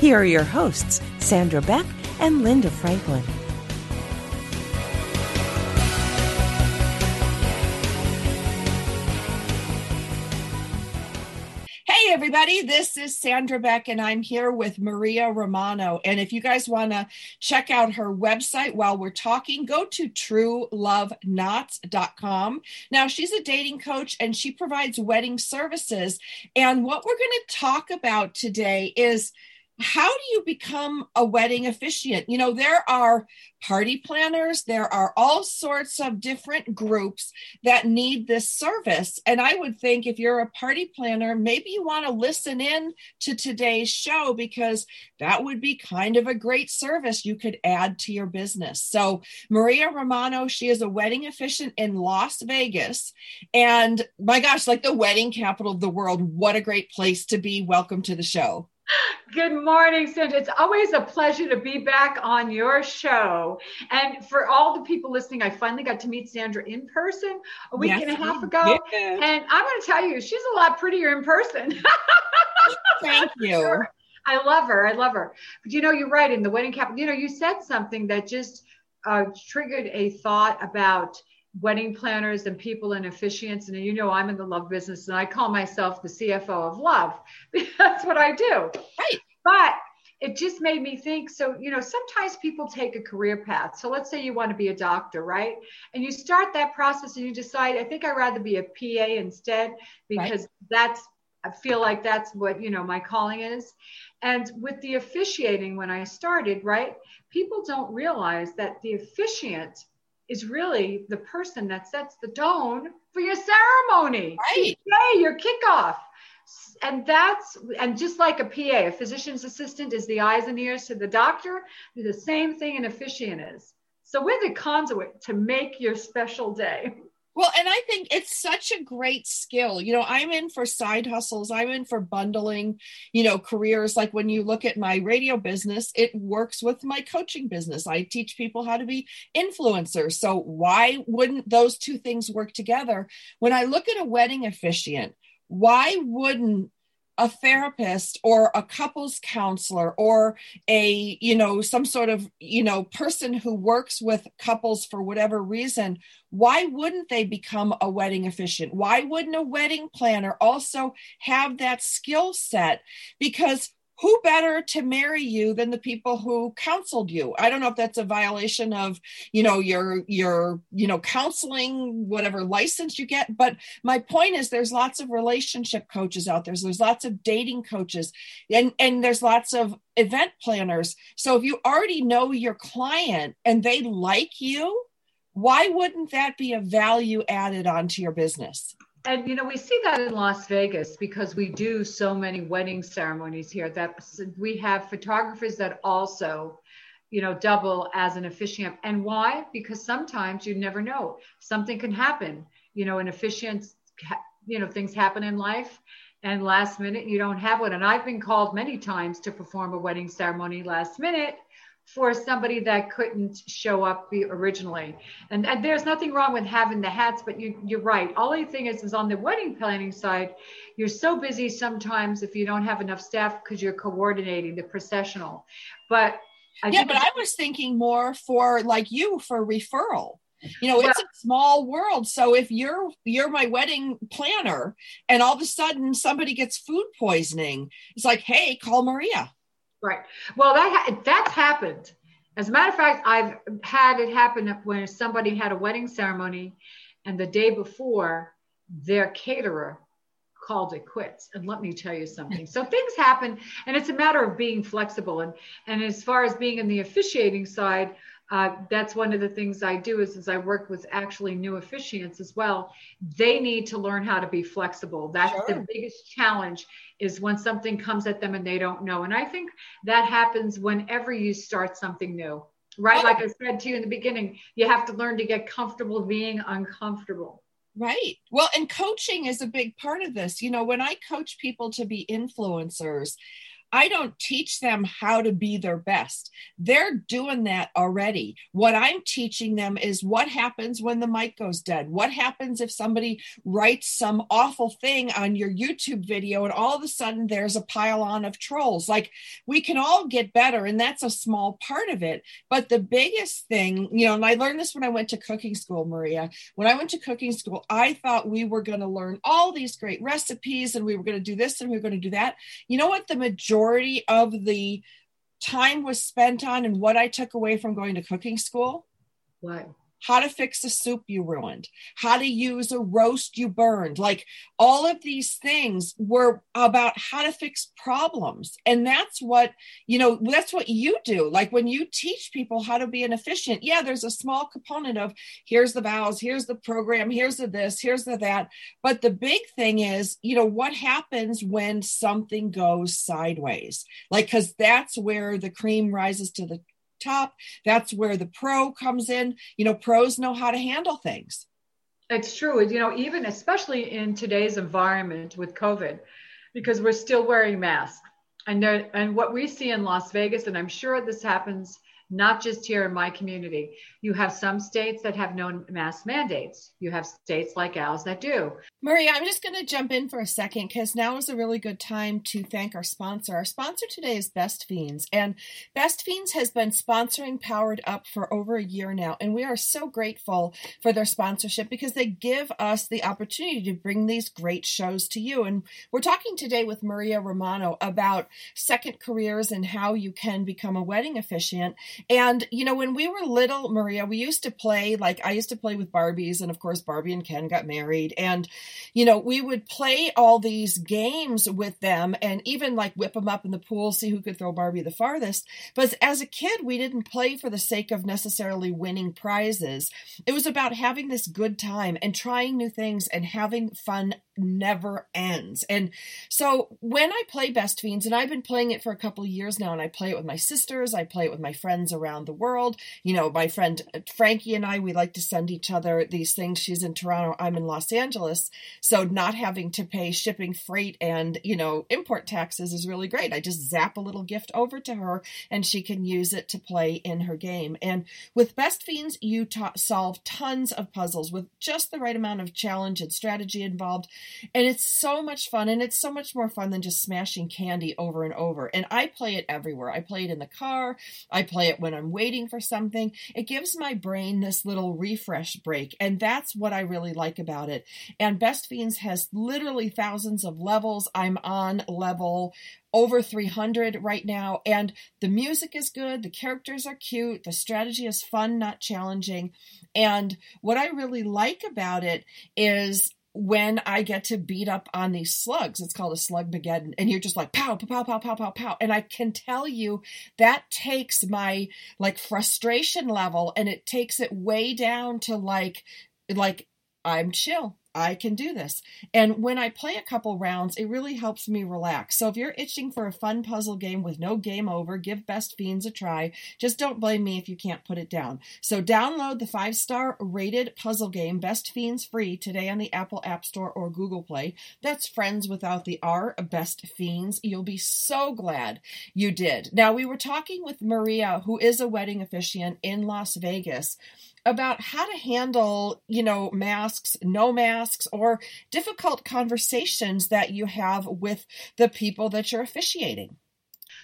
Here are your hosts, Sandra Beck and Linda Franklin. Hey, everybody, this is Sandra Beck, and I'm here with Maria Romano. And if you guys want to check out her website while we're talking, go to trueloveknots.com. Now, she's a dating coach and she provides wedding services. And what we're going to talk about today is how do you become a wedding officiant? You know, there are party planners, there are all sorts of different groups that need this service. And I would think if you're a party planner, maybe you want to listen in to today's show because that would be kind of a great service you could add to your business. So, Maria Romano, she is a wedding officiant in Las Vegas. And my gosh, like the wedding capital of the world, what a great place to be. Welcome to the show. Good morning, Sandra. It's always a pleasure to be back on your show. And for all the people listening, I finally got to meet Sandra in person a week yes, and a half ago. And I'm going to tell you, she's a lot prettier in person. Thank you. I love her. I love her. But you know, you're right. In the wedding cap, you know, you said something that just uh, triggered a thought about wedding planners and people and officiants. And you know, I'm in the love business and I call myself the CFO of love. That's what I do. Right. But it just made me think so you know sometimes people take a career path so let's say you want to be a doctor right and you start that process and you decide i think i'd rather be a pa instead because right. that's i feel like that's what you know my calling is and with the officiating when i started right people don't realize that the officiant is really the person that sets the tone for your ceremony. Right. Today, your kickoff. And that's, and just like a PA, a physician's assistant is the eyes and ears to the doctor, the same thing an officiant is. So we're the conduit to make your special day. Well, and I think it's such a great skill. You know, I'm in for side hustles, I'm in for bundling, you know, careers. Like when you look at my radio business, it works with my coaching business. I teach people how to be influencers. So why wouldn't those two things work together? When I look at a wedding officiant, why wouldn't a therapist or a couples counselor or a you know some sort of you know person who works with couples for whatever reason why wouldn't they become a wedding officiant? Why wouldn't a wedding planner also have that skill set? Because who better to marry you than the people who counseled you? I don't know if that's a violation of you know your your you know counseling whatever license you get but my point is there's lots of relationship coaches out there. There's, there's lots of dating coaches and and there's lots of event planners. So if you already know your client and they like you why wouldn't that be a value added onto your business and you know we see that in las vegas because we do so many wedding ceremonies here that we have photographers that also you know double as an officiant. And why? Because sometimes you never know. Something can happen. You know an officiant you know things happen in life and last minute you don't have one. And i've been called many times to perform a wedding ceremony last minute for somebody that couldn't show up originally. And, and there's nothing wrong with having the hats, but you, you're right. Only thing is, is on the wedding planning side, you're so busy sometimes if you don't have enough staff because you're coordinating the processional. But I yeah, but I was thinking more for like you for referral you know it's a small world so if you're you're my wedding planner and all of a sudden somebody gets food poisoning it's like hey call maria Right. Well, that ha- that's happened. As a matter of fact, I've had it happen when somebody had a wedding ceremony, and the day before, their caterer called it quits. And let me tell you something. So things happen, and it's a matter of being flexible. And and as far as being in the officiating side, uh, that's one of the things I do is, is I work with actually new officiants as well. They need to learn how to be flexible. That's sure. the biggest challenge is when something comes at them and they don't know. And I think that happens whenever you start something new. right? Like I said to you in the beginning, you have to learn to get comfortable being uncomfortable. Right. Well, and coaching is a big part of this. You know, when I coach people to be influencers, I don't teach them how to be their best. They're doing that already. What I'm teaching them is what happens when the mic goes dead. What happens if somebody writes some awful thing on your YouTube video and all of a sudden there's a pile on of trolls? Like we can all get better, and that's a small part of it. But the biggest thing, you know, and I learned this when I went to cooking school, Maria. When I went to cooking school, I thought we were going to learn all these great recipes and we were going to do this and we were going to do that. You know what? The majority majority of the time was spent on and what I took away from going to cooking school? What? How to fix a soup you ruined, how to use a roast you burned. Like all of these things were about how to fix problems. And that's what, you know, that's what you do. Like when you teach people how to be an officiant, yeah, there's a small component of here's the vows, here's the program, here's the this, here's the that. But the big thing is, you know, what happens when something goes sideways? Like, because that's where the cream rises to the top. That's where the pro comes in. You know, pros know how to handle things. It's true. You know, even especially in today's environment with COVID, because we're still wearing masks. And, there, and what we see in Las Vegas, and I'm sure this happens not just here in my community. You have some states that have no mask mandates. You have states like ours that do. Maria, I'm just going to jump in for a second because now is a really good time to thank our sponsor. Our sponsor today is Best Fiends, and Best Fiends has been sponsoring Powered Up for over a year now, and we are so grateful for their sponsorship because they give us the opportunity to bring these great shows to you. And we're talking today with Maria Romano about second careers and how you can become a wedding officiant. And, you know, when we were little, Maria, we used to play, like, I used to play with Barbies, and of course, Barbie and Ken got married. And, you know, we would play all these games with them and even like whip them up in the pool, see who could throw Barbie the farthest. But as a kid, we didn't play for the sake of necessarily winning prizes. It was about having this good time and trying new things and having fun never ends. And so when I play Best Fiends, and I've been playing it for a couple of years now, and I play it with my sisters, I play it with my friends around the world. You know, my friend uh, Frankie and I, we like to send each other these things. She's in Toronto, I'm in Los Angeles. So not having to pay shipping, freight, and, you know, import taxes is really great. I just zap a little gift over to her and she can use it to play in her game. And with Best Fiends, you ta- solve tons of puzzles with just the right amount of challenge and strategy involved. And it's so much fun. And it's so much more fun than just smashing candy over and over. And I play it everywhere. I play it in the car. I play it when I'm waiting for something. It gives my brain this little refresh break. And that's what I really like about it. And Best Fiends has literally thousands of levels. I'm on level over 300 right now. And the music is good. The characters are cute. The strategy is fun, not challenging. And what I really like about it is when I get to beat up on these slugs. It's called a slug Mageddon. And you're just like pow, pow, pow, pow, pow, pow. And I can tell you that takes my like frustration level and it takes it way down to like like I'm chill. I can do this. And when I play a couple rounds, it really helps me relax. So if you're itching for a fun puzzle game with no game over, give Best Fiends a try. Just don't blame me if you can't put it down. So download the five star rated puzzle game Best Fiends free today on the Apple App Store or Google Play. That's friends without the R, Best Fiends. You'll be so glad you did. Now, we were talking with Maria, who is a wedding officiant in Las Vegas about how to handle, you know, masks, no masks, or difficult conversations that you have with the people that you're officiating.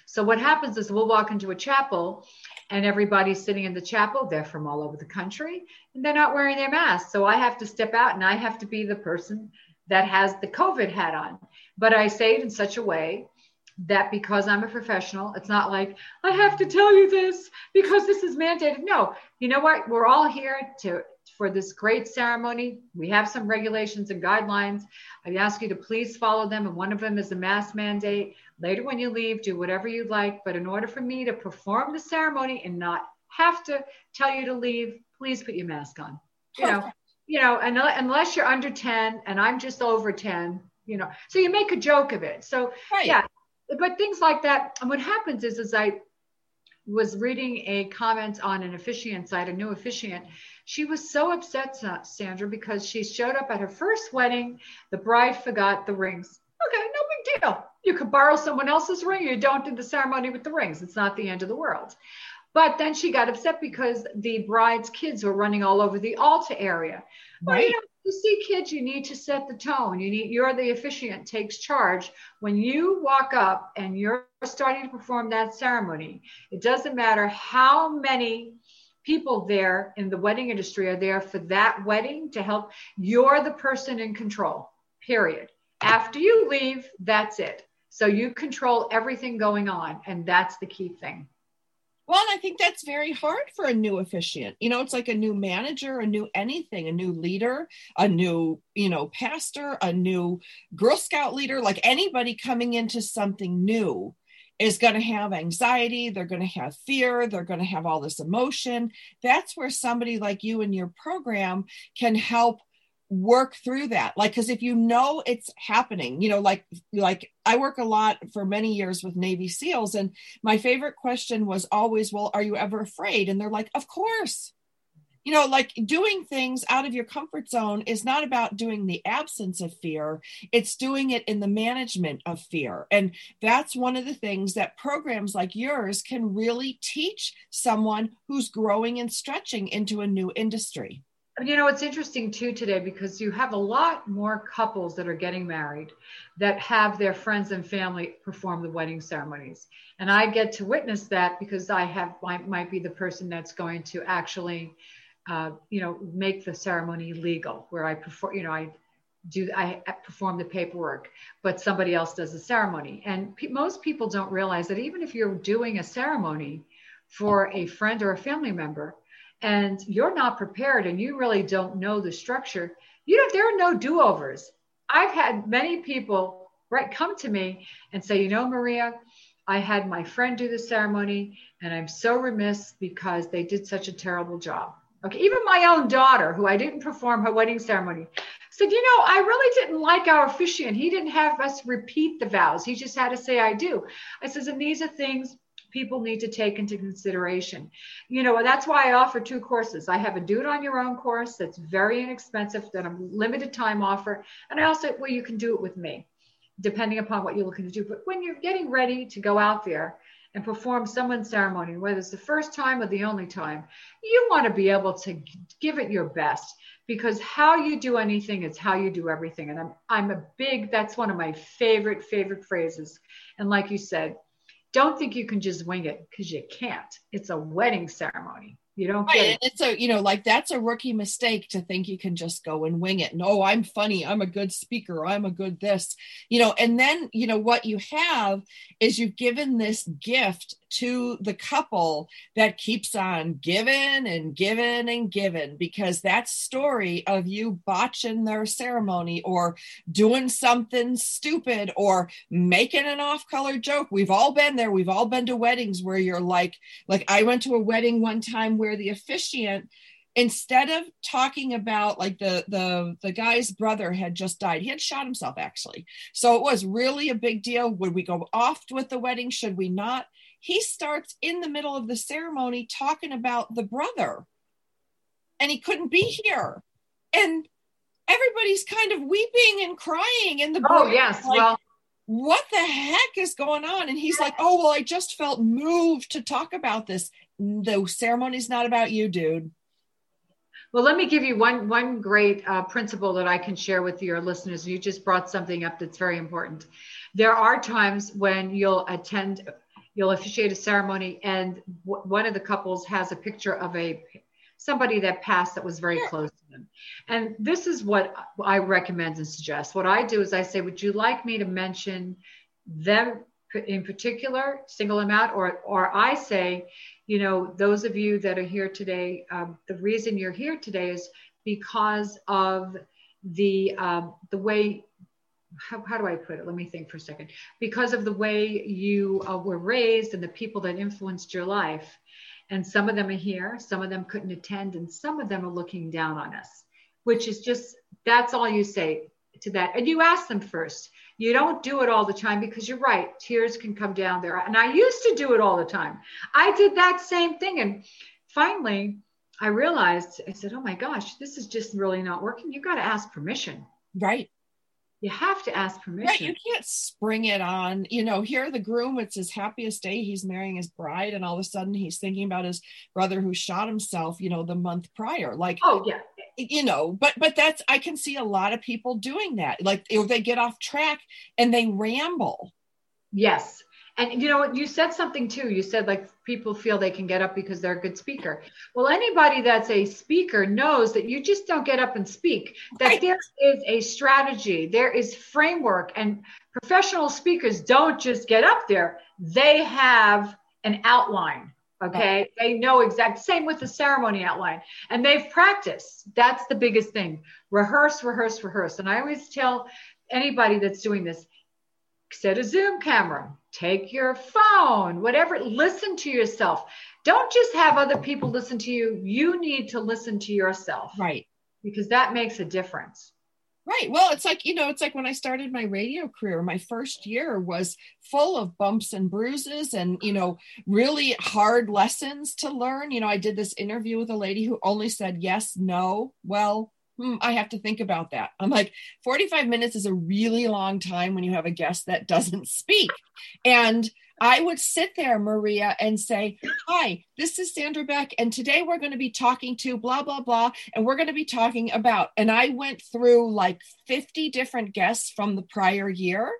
So, what happens is we'll walk into a chapel and everybody's sitting in the chapel. They're from all over the country and they're not wearing their masks. So, I have to step out and I have to be the person that has the COVID hat on. But I say it in such a way that because I'm a professional, it's not like I have to tell you this because this is mandated. No, you know what? We're all here to for this great ceremony. We have some regulations and guidelines. I ask you to please follow them, and one of them is a mask mandate. Later, when you leave, do whatever you'd like. But in order for me to perform the ceremony and not have to tell you to leave, please put your mask on. You know, you know, and unless you're under 10 and I'm just over 10, you know, so you make a joke of it. So right. yeah, but things like that. And what happens is, is I, was reading a comment on an officiant site, a new officiant. She was so upset, Sandra, because she showed up at her first wedding. The bride forgot the rings. Okay, no big deal. You could borrow someone else's ring. You don't do the ceremony with the rings. It's not the end of the world. But then she got upset because the bride's kids were running all over the altar area. Right. Well, you know, you see kids, you need to set the tone. You need you're the officiant takes charge. When you walk up and you're starting to perform that ceremony, it doesn't matter how many people there in the wedding industry are there for that wedding to help. You're the person in control. Period. After you leave, that's it. So you control everything going on, and that's the key thing. Well, and I think that's very hard for a new officiant. You know, it's like a new manager, a new anything, a new leader, a new, you know, pastor, a new Girl Scout leader, like anybody coming into something new is going to have anxiety, they're going to have fear, they're going to have all this emotion. That's where somebody like you in your program can help work through that. Like because if you know it's happening you know like like i work a lot for many years with navy seals and my favorite question was always well are you ever afraid? And they're like of course. You know like doing things out of your comfort zone is not about doing the absence of fear it's doing it in the management of fear. And that's one of the things that programs like yours can really teach someone who's growing and stretching into a new industry you know, it's interesting too today because you have a lot more couples that are getting married that have their friends and family perform the wedding ceremonies. And I get to witness that because I have, I might be the person that's going to actually, uh, you know, make the ceremony legal where I perform, you know, I do, I perform the paperwork, but somebody else does the ceremony. And pe- most people don't realize that even if you're doing a ceremony for a friend or a family member, and you're not prepared and you really don't know the structure, you know, there are no do overs. I've had many people right come to me and say, you know, Maria, I had my friend do the ceremony and I'm so remiss because they did such a terrible job. Okay, even my own daughter, who I didn't perform her wedding ceremony, said, You know, I really didn't like our officiant. He didn't have us repeat the vows. He just had to say, I do. I says, And these are things people need to take into consideration. You know, that's why I offer two courses. I have a do it on your own course that's very inexpensive, that a limited time offer. And I also, well, you can do it with me, depending upon what you're looking to do. But when you're getting ready to go out there and perform someone's ceremony, whether it's the first time or the only time, you want to be able to give it your best because how you do anything is how you do everything. And I'm, I'm a big, that's one of my favorite, favorite phrases. And like you said, don't think you can just wing it because you can't. It's a wedding ceremony. You don't get it. It's a, you know, like that's a rookie mistake to think you can just go and wing it. No, I'm funny. I'm a good speaker. I'm a good this, you know, and then, you know, what you have is you've given this gift to the couple that keeps on giving and giving and giving because that story of you botching their ceremony or doing something stupid or making an off color joke. We've all been there. We've all been to weddings where you're like, like I went to a wedding one time where the officiant instead of talking about like the the the guy's brother had just died he had shot himself actually so it was really a big deal would we go off with the wedding should we not he starts in the middle of the ceremony talking about the brother. And he couldn't be here. And everybody's kind of weeping and crying in the oh yes like, well. what the heck is going on? And he's like oh well i just felt moved to talk about this. The ceremony's not about you dude. Well, let me give you one one great uh, principle that I can share with your listeners. You just brought something up that's very important. There are times when you'll attend you'll officiate a ceremony and w- one of the couples has a picture of a somebody that passed that was very close to them. And this is what i recommend and suggest. What i do is i say would you like me to mention them in particular single them out? Or or i say you know those of you that are here today um, the reason you're here today is because of the um, the way how, how do I put it? Let me think for a second. Because of the way you uh, were raised and the people that influenced your life. And some of them are here, some of them couldn't attend, and some of them are looking down on us, which is just that's all you say. to that and you ask them first you don't do it all the time because you're right tears can come down there and i used to do it all the time i did that same thing and finally i realized i said oh my gosh this is just really not working you got to ask permission right you have to ask permission. Right, you can't spring it on. You know, here the groom, it's his happiest day. He's marrying his bride, and all of a sudden he's thinking about his brother who shot himself, you know, the month prior. Like, oh, yeah. You know, but but that's I can see a lot of people doing that. Like if they get off track and they ramble. Yes. And you know what? You said something too. You said like people feel they can get up because they're a good speaker. Well, anybody that's a speaker knows that you just don't get up and speak. That right. there is a strategy, there is framework, and professional speakers don't just get up there. They have an outline. Okay. Right. They know exact same with the ceremony outline and they've practiced. That's the biggest thing. Rehearse, rehearse, rehearse. And I always tell anybody that's doing this, set a Zoom camera, take your phone, whatever, listen to yourself. Don't just have other people listen to you. You need to listen to yourself. Right. Because that makes a difference. Right. Well, it's like, you know, it's like when I started my radio career, my first year was full of bumps and bruises and, you know, really hard lessons to learn. You know, I did this interview with a lady who only said yes, no. Well, hmm, I have to think about that. I'm like, 45 minutes is a really long time when you have a guest that doesn't speak. And I would sit there, Maria, and say, Hi, this is Sandra Beck, and today we're going to be talking to blah, blah, blah, and we're going to be talking about. And I went through like 50 different guests from the prior year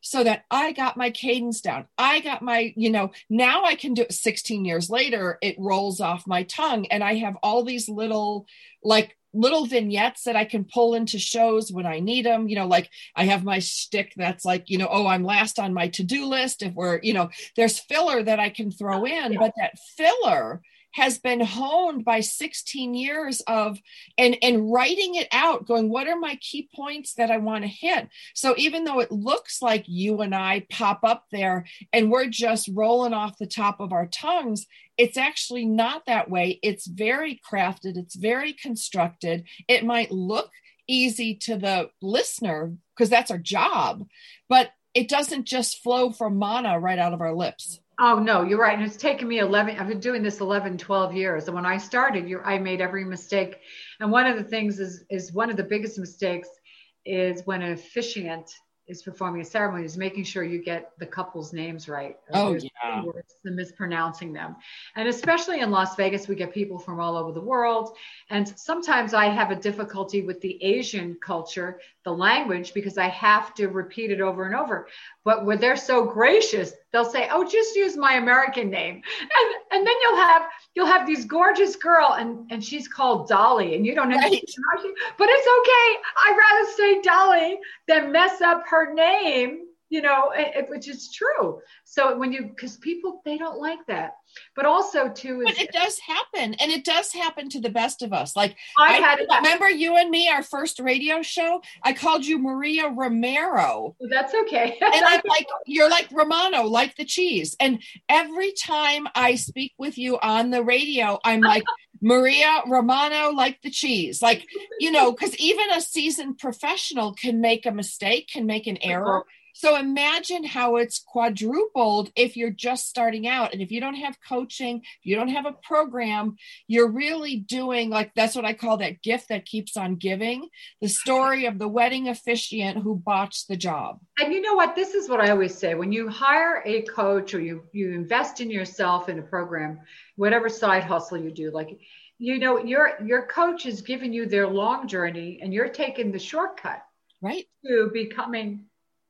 so that I got my cadence down. I got my, you know, now I can do it 16 years later, it rolls off my tongue, and I have all these little like little vignettes that I can pull into shows when I need them. You know, like I have my shtick that's like, you know, oh, I'm last on my to do list. If we're, you know, there's filler that I can throw oh, in, but that filler has been honed by 16 years of and and writing it out going what are my key points that i want to hit so even though it looks like you and i pop up there and we're just rolling off the top of our tongues it's actually not that way it's very crafted it's very constructed it might look easy to the listener because that's our job but it doesn't just flow from mana right out of our lips Oh no, you're right. And it's taken me 11, I've been doing this 11, 12 years. And when I started, you I made every mistake. And one of the things is, is one of the biggest mistakes is when an officiant is performing a ceremony is making sure you get the couple's names right. Oh, yeah. Words, the mispronouncing them. And especially in Las Vegas, we get people from all over the world. And sometimes I have a difficulty with the Asian culture, the language, because I have to repeat it over and over. But where they're so gracious, they'll say, "Oh, just use my American name," and and then you'll have you'll have these gorgeous girl, and and she's called Dolly, and you don't know, right. but it's okay. I'd rather say Dolly than mess up her name you know, it, which is true. So when you, because people, they don't like that. But also too, is, but it does happen, and it does happen to the best of us. Like I, had I remember you and me, our first radio show. I called you Maria Romero. That's okay. and I'm like, you're like Romano, like the cheese. And every time I speak with you on the radio, I'm like. Maria Romano, like the cheese, like, you know, because even a seasoned professional can make a mistake, can make an error. So imagine how it's quadrupled if you're just starting out. And if you don't have coaching, you don't have a program, you're really doing like that's what I call that gift that keeps on giving the story of the wedding officiant who botched the job. And you know what? This is what I always say when you hire a coach or you, you invest in yourself in a program, whatever side hustle you do, like you know your your coach is giving you their long journey and you're taking the shortcut right to becoming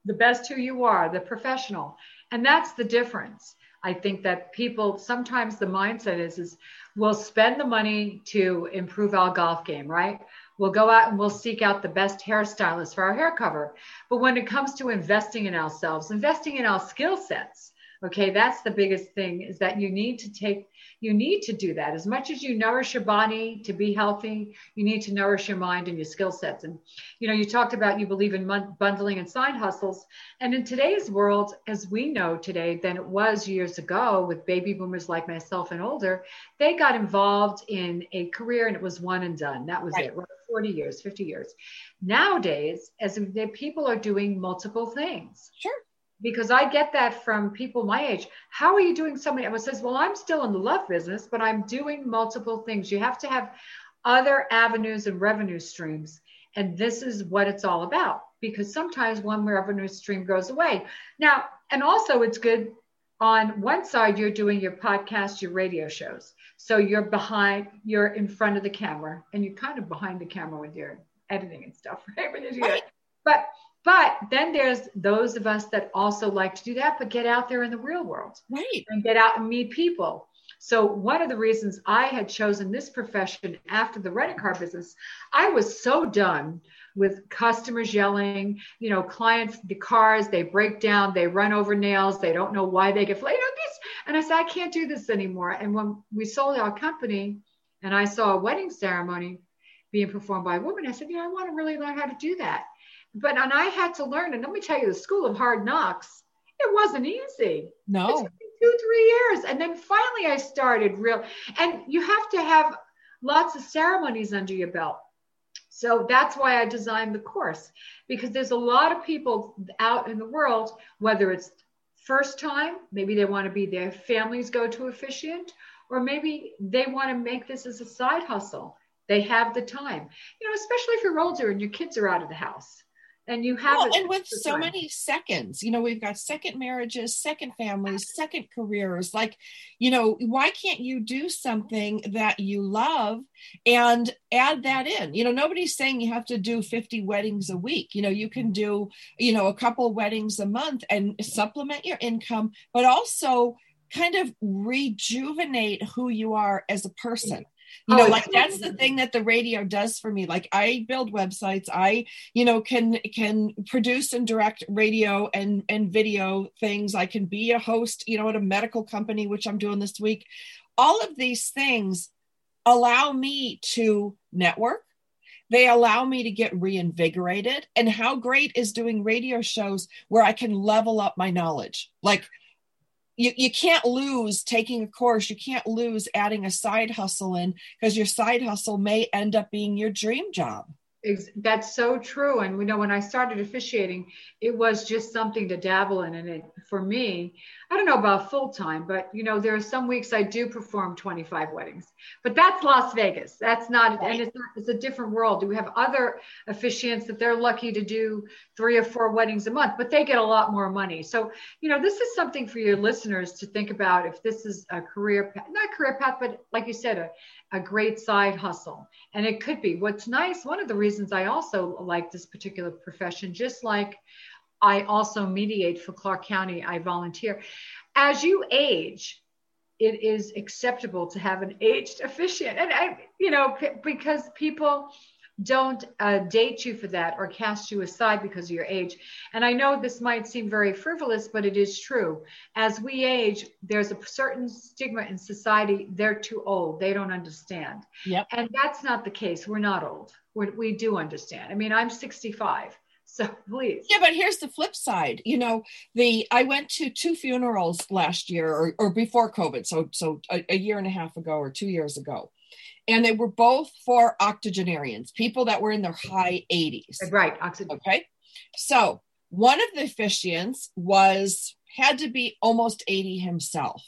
the best who you are, the professional. And that's the difference. I think that people sometimes the mindset is is we'll spend the money to improve our golf game, right? We'll go out and we'll seek out the best hairstylist for our hair cover. But when it comes to investing in ourselves, investing in our skill sets, Okay, that's the biggest thing is that you need to take, you need to do that. As much as you nourish your body to be healthy, you need to nourish your mind and your skill sets. And, you know, you talked about you believe in bundling and side hustles. And in today's world, as we know today, than it was years ago with baby boomers like myself and older, they got involved in a career and it was one and done. That was right. it, right? 40 years, 50 years. Nowadays, as people are doing multiple things. Sure because I get that from people my age. How are you doing so many? I says, well, I'm still in the love business, but I'm doing multiple things. You have to have other avenues and revenue streams. And this is what it's all about because sometimes one revenue stream goes away. Now, and also it's good on one side, you're doing your podcast, your radio shows. So you're behind, you're in front of the camera and you're kind of behind the camera with your editing and stuff, right? Right. But but then there's those of us that also like to do that, but get out there in the real world. Right. And get out and meet people. So one of the reasons I had chosen this profession after the rental car business, I was so done with customers yelling, you know, clients, the cars, they break down, they run over nails, they don't know why they get flat. And I said, I can't do this anymore. And when we sold our company and I saw a wedding ceremony being performed by a woman, I said, yeah, I want to really learn how to do that but and I had to learn, and let me tell you, the school of hard knocks, it wasn't easy. No. two, three years. And then finally I started real and you have to have lots of ceremonies under your belt. So that's why I designed the course because there's a lot of people out in the world, whether it's first time, maybe they want to be their families go to officiant, or maybe they want to make this as a side hustle. They have the time, you know, especially if you're older and your kids are out of the house and you have well, and with so time. many seconds you know we've got second marriages second families second careers like you know why can't you do something that you love and add that in? You know nobody's saying you have to do 50 weddings a week. You know you can mm-hmm. do you know a couple weddings a month and supplement your income but also kind of rejuvenate who you are as a person you oh, know oh, like that's the thing that the radio does for me. Like i build websites. I you know can can produce and direct radio and and video things. I can be a host you know at a medical company which i'm doing this week. All of these things allow me to network. They allow me to get reinvigorated. And how great is doing radio shows where i can level up my knowledge? Like you, you can't lose taking a course. You can't lose adding a side hustle in because your side hustle may end up being your dream job that's so true. And we know when I started officiating, it was just something to dabble in. And it, for me, I don't know about full time, but you know, there are some weeks I do perform 25 weddings, but that's Las Vegas. That's not, right. and it's, not, it's a different world. Do we have other officiants that they're lucky to do three or four weddings a month, but they get a lot more money. So, you know, this is something for your listeners to think about if this is a career, path, not career path, but like you said, a, a great side hustle. And it could be what's nice. One of the reasons I also like this particular profession, just like I also mediate for Clark County, I volunteer. As you age, it is acceptable to have an aged officiant. And I, you know, p- because people, don't uh, date you for that or cast you aside because of your age. And I know this might seem very frivolous, but it is true. As we age, there's a certain stigma in society. They're too old. They don't understand. Yep. And that's not the case. We're not old. We're, we do understand. I mean, I'm 65. So please. Yeah, but here's the flip side. You know, the I went to two funerals last year or, or before COVID. So so a, a year and a half ago or two years ago and they were both for octogenarians, people that were in their high 80s. Right. Okay. So one of the officiants was had to be almost 80 himself.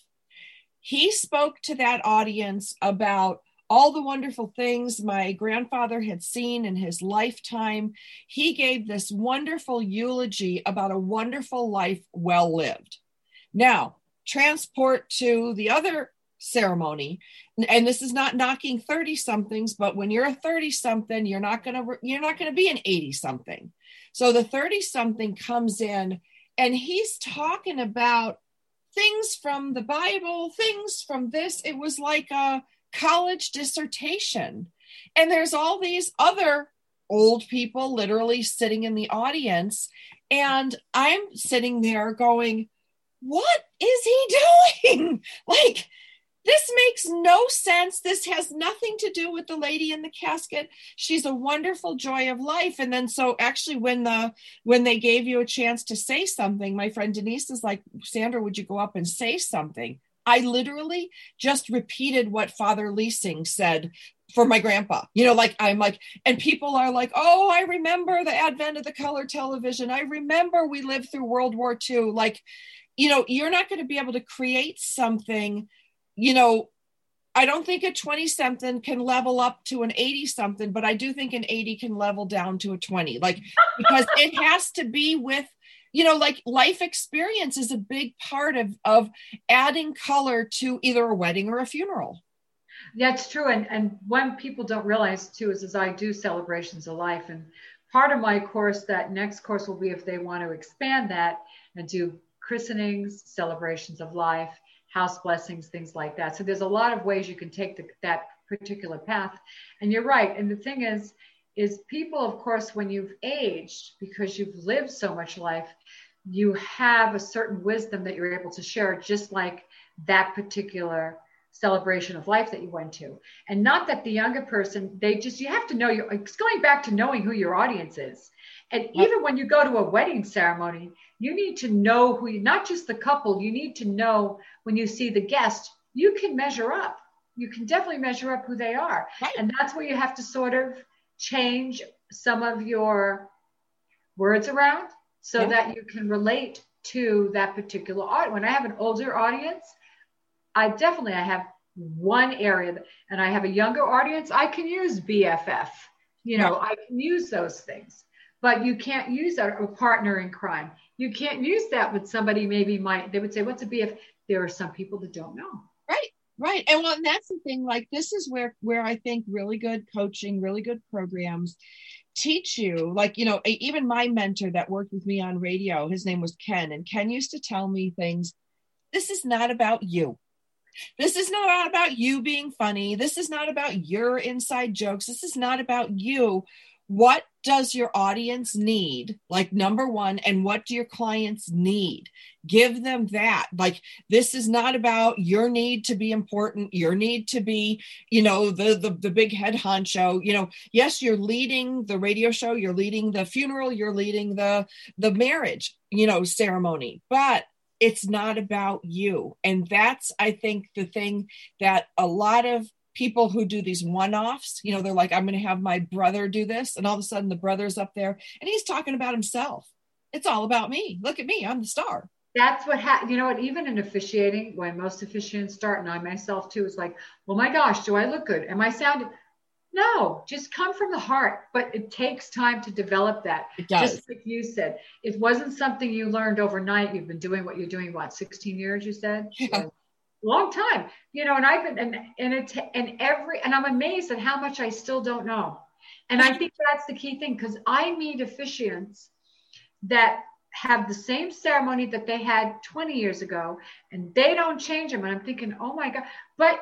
He spoke to that audience about all the wonderful things my grandfather had seen in his lifetime. He gave this wonderful eulogy about a wonderful life well lived. Now, transport to the other ceremony. And this is not knocking 30 somethings but when you're a 30 something you're not going to you're not going to be an 80 something so the 30 something comes in and he's talking about things from the bible things from this. It was like a college dissertation. And there's all these other old people literally sitting in the audience. And i'm sitting there going what is he doing? like, this makes no sense. This has nothing to do with the lady in the casket. She's a wonderful joy of life. And then so actually when the when they gave you a chance to say something, my friend Denise is like, Sandra, would you go up and say something? I literally just repeated what Father Leasing said for my grandpa. You know, like I'm like, and people are like, oh, I remember the advent of the color television. I remember we lived through World War II. Like, you know, you're not going to be able to create something you know, I don't think a 20 something can level up to an 80 something, but I do think an 80 can level down to a 20. Like, because it has to be with, you know, like life experience is a big part of, of adding color to either a wedding or a funeral. That's true. And, and one people don't realize too is as I do celebrations of life. And part of my course, that next course will be if they want to expand that and do christenings, celebrations of life house blessings, things like that. So there's a lot of ways you can take the, that particular path. And you're right. And the thing is, is people, of course, when you've aged, because you've lived so much life, you have a certain wisdom that you're able to share, just like that particular celebration of life that you went to. And not that the younger person, they just, you have to know, you it's going back to knowing who your audience is. And even when you go to a wedding ceremony, you need to know who you, not just the couple, you need to know when you see the guest, you can measure up. You can definitely measure up who they are. Right. And that's where you have to sort of change some of your words around so yeah. that you can relate to that particular audience. When I have an older audience, I definitely I have one area that, and I have a younger audience, I can use BFF. You know, I can use those things but you can't use a, a partner in crime. You can't use that with somebody maybe might, they would say, what's a BF? There are some people that don't know. Right. Right. And well, and that's the thing, like this is where, where I think really good coaching, really good programs teach you like, you know, even my mentor that worked with me on radio, his name was Ken and Ken used to tell me things. This is not about you. This is not about you being funny. This is not about your inside jokes. This is not about you what does your audience need? Like number one and what do your clients need? Give them that. Like this is not about your need to be important your need to be you know the the, the big head honcho. You know yes you're leading the radio show you're leading the funeral you're leading the the marriage you know ceremony but it's not about you. And that's i think the thing that a lot of people who do these one-offs you know they're like i'm going to have my brother do this and all of a sudden the brother's up there and he's talking about himself. It's all about me. Look at me i'm the star. That's what ha- you know what even in officiating when most officiants start and i myself too is like well my gosh do i look good? Am i sounding no just come from the heart but it takes time to develop that. It does. just like you said it wasn't something you learned overnight. You've been doing what you're doing what 16 years you said? Yeah long time, you know, and I've been, and, and it, and every, and I'm amazed at how much I still don't know. And I think that's the key thing because I meet officiants that have the same ceremony that they had 20 years ago and they don't change them. And I'm thinking, oh my God. But,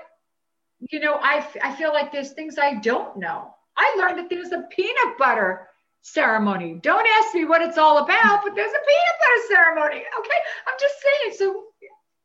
you know, I, I feel like there's things I don't know. I learned that there's a peanut butter ceremony. Don't ask me what it's all about, but there's a peanut butter ceremony. Okay. I'm just saying. So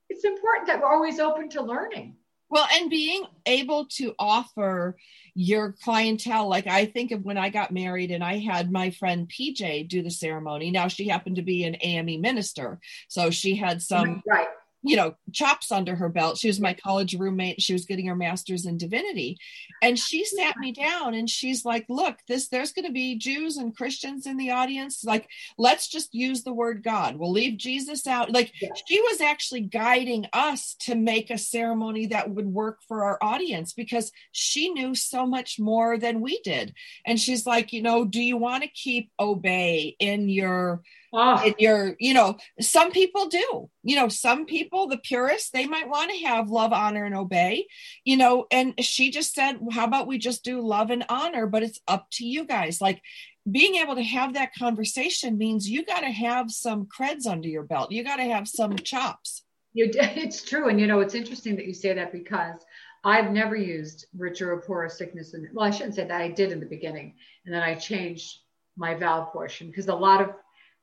it's important that we're always open to learning. Well, and being able to offer your clientele, like I think of when I got married and I had my friend PJ do the ceremony. Now she happened to be an AME minister, so she had some right you know chops under her belt. She was my college roommate. She was getting her master's in divinity. And she sat me down and she's like look this there's going to be jews and christians in the audience. Like let's just use the word god. We'll leave jesus out. Like yeah. she was actually guiding us to make a ceremony that would work for our audience because she knew so much more than we did. And she's like you know do you want to keep obey in your Oh. And you're, you know, some people do. You know, some people, the purists, they might want to have love, honor, and obey. You know, and she just said, "How about we just do love and honor?" But it's up to you guys. Like being able to have that conversation means you got to have some creds under your belt. You got to have some chops. You, it's true, and you know, it's interesting that you say that because I've never used richer or poorer sickness. And well, I shouldn't say that. I did in the beginning, and then I changed my vow portion because a lot of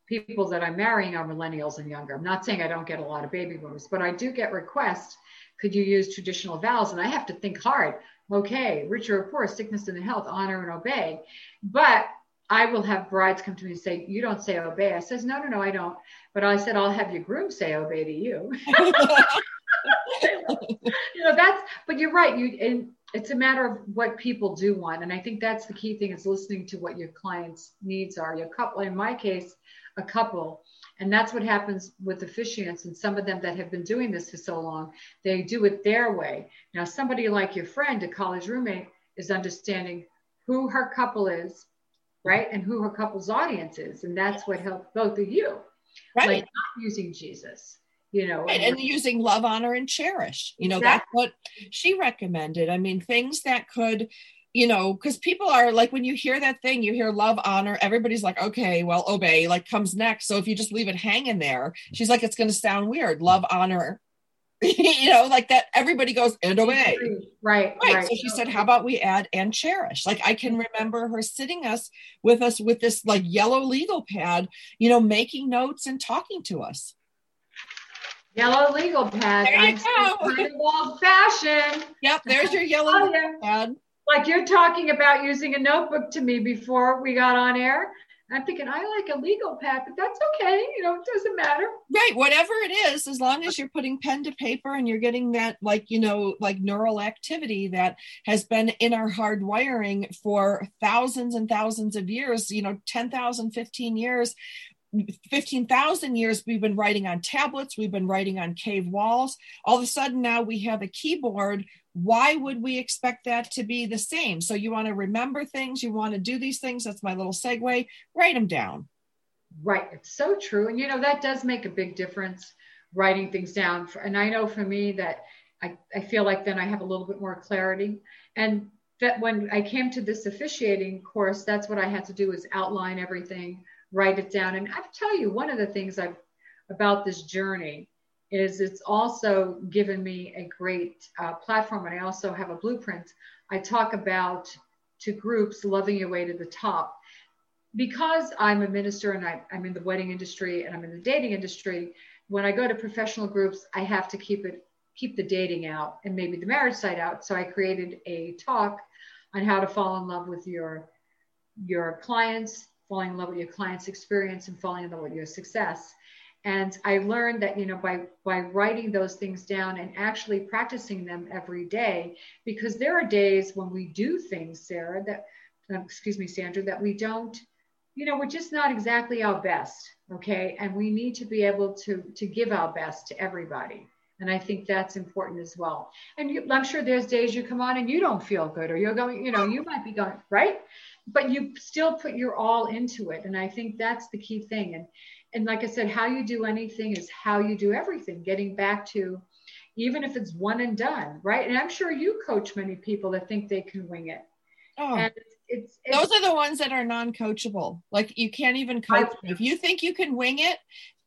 people that I'm marrying are millennials and younger. I'm not saying I don't get a lot of baby boomers, but I do get requests. Could you use traditional vows? And I have to think hard. Okay, richer or poor, sickness and health, honor and obey. But I will have brides come to me and say, You don't say obey. I says, No, no, no, I don't. But I said, I'll have your groom say obey to you. you know, that's, but you're right. You, and it's a matter of what people do want. And I think that's the key thing is listening to what your clients' needs are. Your couple, in my case, a couple. And that's what happens with officiants and some of them that have been doing this for so long, they do it their way. Now, somebody like your friend, a college roommate, is understanding who her couple is, right? And who her couple's audience is. And that's what helped both of you. Right. Like not using Jesus you know right. and, using love honor and cherish you know exactly. that's what she recommended. I mean things that could you know because people are like when you hear that thing you hear love honor everybody's like okay well obey like comes next. So if you just leave it hanging there she's like it's going to sound weird. Love honor you know like that everybody goes and obey. Right, right right. so she said how about we add and cherish? Like i can mm-hmm. remember her sitting us with us with this like yellow legal pad you know making notes and talking to us Yellow legal pad. There you I'm go. Kind of old fashioned. Yep, there's your yellow oh, yeah. pad. Like you're talking about using a notebook to me before we got on air. I'm thinking I like a legal pad, but that's okay. You know, it doesn't matter. Right. Whatever it is, as long as you're putting pen to paper and you're getting that, like, you know, like neural activity that has been in our hard wiring for thousands and thousands of years, you know, 10,000, 15 years, 15,000 years we've been writing on tablets, we've been writing on cave walls. All of a sudden now we have a keyboard. Why would we expect that to be the same? So you want to remember things, you want to do these things. That's my little segue. Write them down. Right. It's so true. And you know, that does make a big difference writing things down. And I know for me that I, I feel like then I have a little bit more clarity. And that when I came to this officiating course, that's what I had to do is outline everything write it down. And I tell you, one of the things I've about this journey is it's also given me a great uh, platform. And I also have a blueprint. I talk about to groups loving your way to the top. Because I'm a minister and I, I'm in the wedding industry and I'm in the dating industry, when I go to professional groups, I have to keep it keep the dating out and maybe the marriage side out. So I created a talk on how to fall in love with your your clients, falling in love with your client's experience and falling in love with your success. And I learned that, you know, by, by writing those things down and actually practicing them every day, because there are days when we do things, Sarah, that, um, excuse me, Sandra, that we don't, you know, we're just not exactly our best. Okay. And we need to be able to, to give our best to everybody. And I think that's important as well. And you, I'm sure there's days you come on and you don't feel good, or you're going, you know, you might be going, right? But you still put your all into it. And i think that's the key thing. And and like i said how you do anything is how you do everything. Getting back to even if it's one and done right? And i'm sure you coach many people that think they can wing it. Oh. and it's, it's, those are the ones that are non-coachable. Like you can't even coach I, if you think you can wing it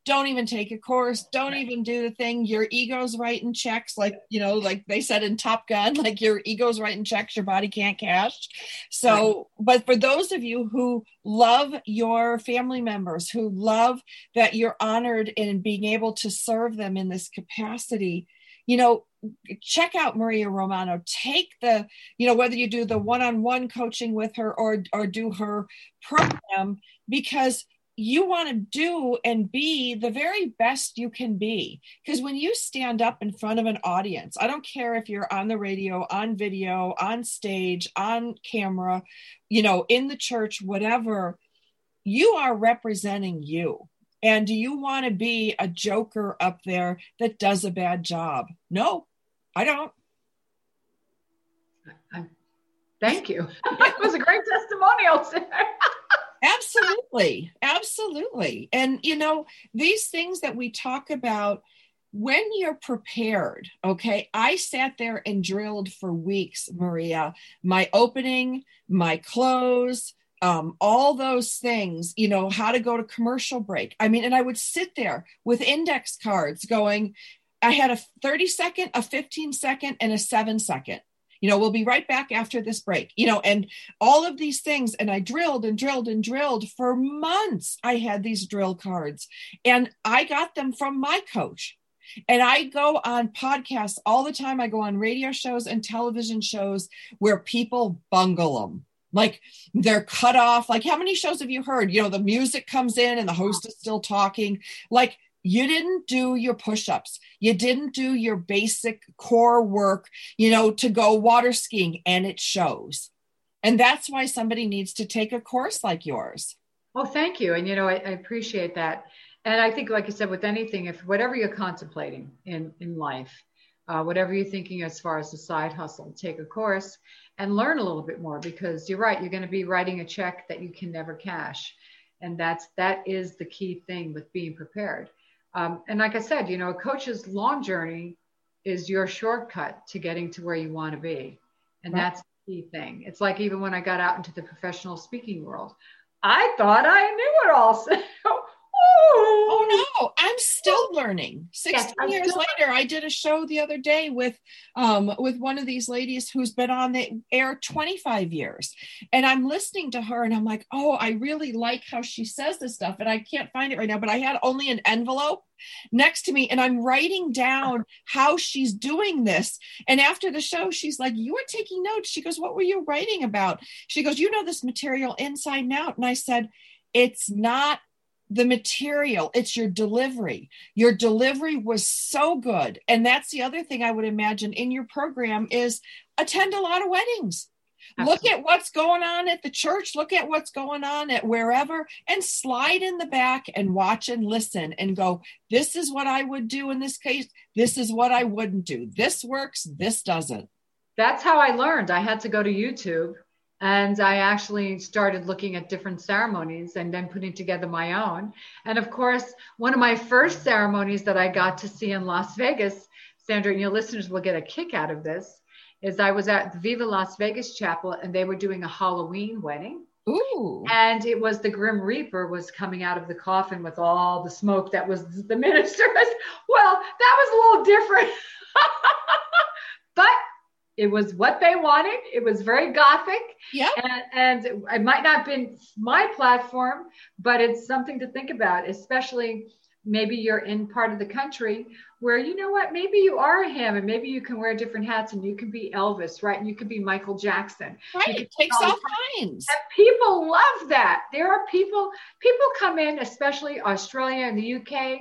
don't even take a course don't right. even do the thing your ego's writing checks like you know like they said in top gun like your ego's writing checks your body can't cash so right. but for those of you who love your family members who love that you're honored in being able to serve them in this capacity you know check out maria romano take the you know whether you do the one-on-one coaching with her or or do her program because you want to do and be the very best you can be. Because when you stand up in front of an audience, I don't care if you're on the radio, on video, on stage, on camera, you know, in the church, whatever, you are representing you. And do you want to be a joker up there that does a bad job? No, I don't. Thank you. It was a great testimonial. absolutely. Absolutely. And you know these things that we talk about when you're prepared okay? I sat there and drilled for weeks maria. My opening my close um, all those things, you know, how to go to commercial break. I mean, and I would sit there with index cards going, I had a 30 second, a 15 second, and a seven second You know, we'll be right back after this break. You know, and all of these things. And I drilled and drilled and drilled for months. I had these drill cards and I got them from my coach. And I go on podcasts all the time. I go on radio shows and television shows where people bungle them. Like they're cut off. Like, how many shows have you heard? You know, the music comes in and the host is still talking. Like, you didn't do your push-ups. You didn't do your basic core work you know to go water skiing and it shows. And that's why somebody needs to take a course like yours. Well thank you. And you know I, I appreciate that. And i think like i said with anything if whatever you're contemplating in in life uh, whatever you're thinking as far as the side hustle take a course and learn a little bit more because you're right you're going to be writing a check that you can never cash. And that's that is the key thing with being prepared um, and like I said, you know, a coach's long journey is your shortcut to getting to where you want to be. And right. that's the key thing. It's like even when I got out into the professional speaking world, I thought I knew it all. oh no, I'm still learning. 16 yes, years later, I did a show the other day with um, with one of these ladies who's been on the air 25 years. And I'm listening to her and I'm like, oh, I really like how she says this stuff. And I can't find it right now, but I had only an envelope next to me and I'm writing down how she's doing this. And after the show, she's like, You were taking notes. She goes, What were you writing about? She goes, You know this material inside and out. And I said, It's not the material, it's your delivery. Your delivery was so good. And that's the other thing I would imagine in your program is attend a lot of weddings. Absolutely. Look at what's going on at the church, look at what's going on at wherever, and slide in the back and watch and listen and go, This is what I would do in this case. This is what I wouldn't do. This works, this doesn't. That's how I learned. I had to go to YouTube and I actually started looking at different ceremonies and then putting together my own. And of course, one of my first ceremonies that I got to see in Las Vegas, Sandra, and your listeners will get a kick out of this, is I was at the Viva Las Vegas Chapel and they were doing a Halloween wedding. Ooh. And it was the Grim Reaper was coming out of the coffin with all the smoke that was the minister. well, that was a little different. but it was what they wanted. It was very gothic. Yeah. And, and it might not have been my platform, but it's something to think about, especially maybe you're in part of the country where you know what maybe you are a ham and maybe you can wear different hats and you can be elvis right and you can be michael jackson right it takes all kinds and people love that there are people people come in especially australia and the uk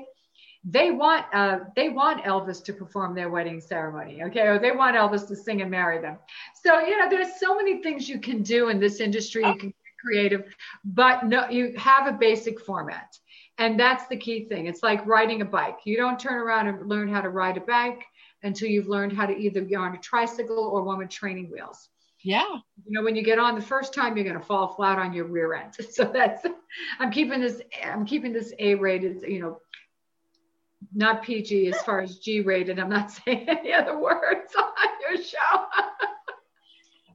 they want uh, they want Elvis to perform their wedding ceremony, okay, or they want Elvis to sing and marry them. So you know, there's so many things you can do in this industry. You can get creative, but no, you have a basic format, and that's the key thing. It's like riding a bike. You don't turn around and learn how to ride a bike until you've learned how to either be on a tricycle or one with training wheels. Yeah. You know, when you get on the first time, you're going to fall flat on your rear end. So that's, I'm keeping this, I'm keeping this A rated, you know, not PG as far as G rated. I'm not saying any other words on your show.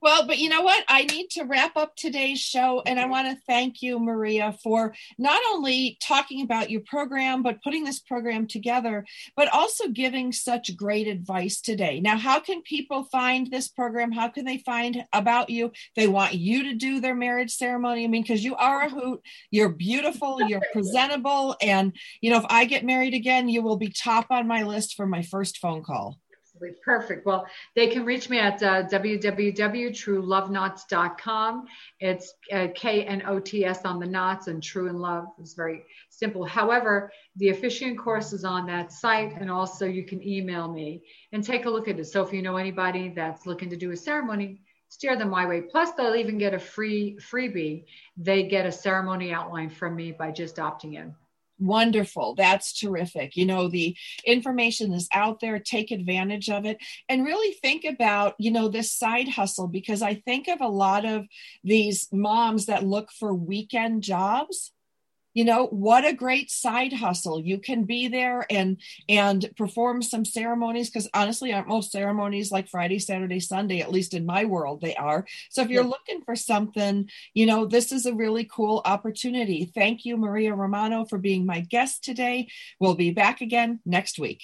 Well, but you know what? I need to wrap up today's show. And I want to thank you, Maria, for not only talking about your program, but putting this program together, but also giving such great advice today. Now, how can people find this program? How can they find about you? They want you to do their marriage ceremony. I mean, because you are a hoot, you're beautiful, you're presentable. And, you know, if I get married again, you will be top on my list for my first phone call. Absolutely. Perfect. Well, they can reach me at uh, www.trueloveknots.com. It's uh, K N O T S on the knots, and True in Love is very simple. However, the officiant course is on that site, and also you can email me and take a look at it. So if you know anybody that's looking to do a ceremony, steer them my way. Plus, they'll even get a free freebie. They get a ceremony outline from me by just opting in wonderful. That's terrific. You know the information is out there. Take advantage of it. And really think about you know this side hustle because i think of a lot of these moms that look for weekend jobs you know what a great side hustle. You can be there and and perform some ceremonies because honestly aren't most ceremonies like friday saturday sunday at least in my world they are. So if you're yeah. looking for something you know this is a really cool opportunity. Thank you maria romano for being my guest today. We'll be back again next week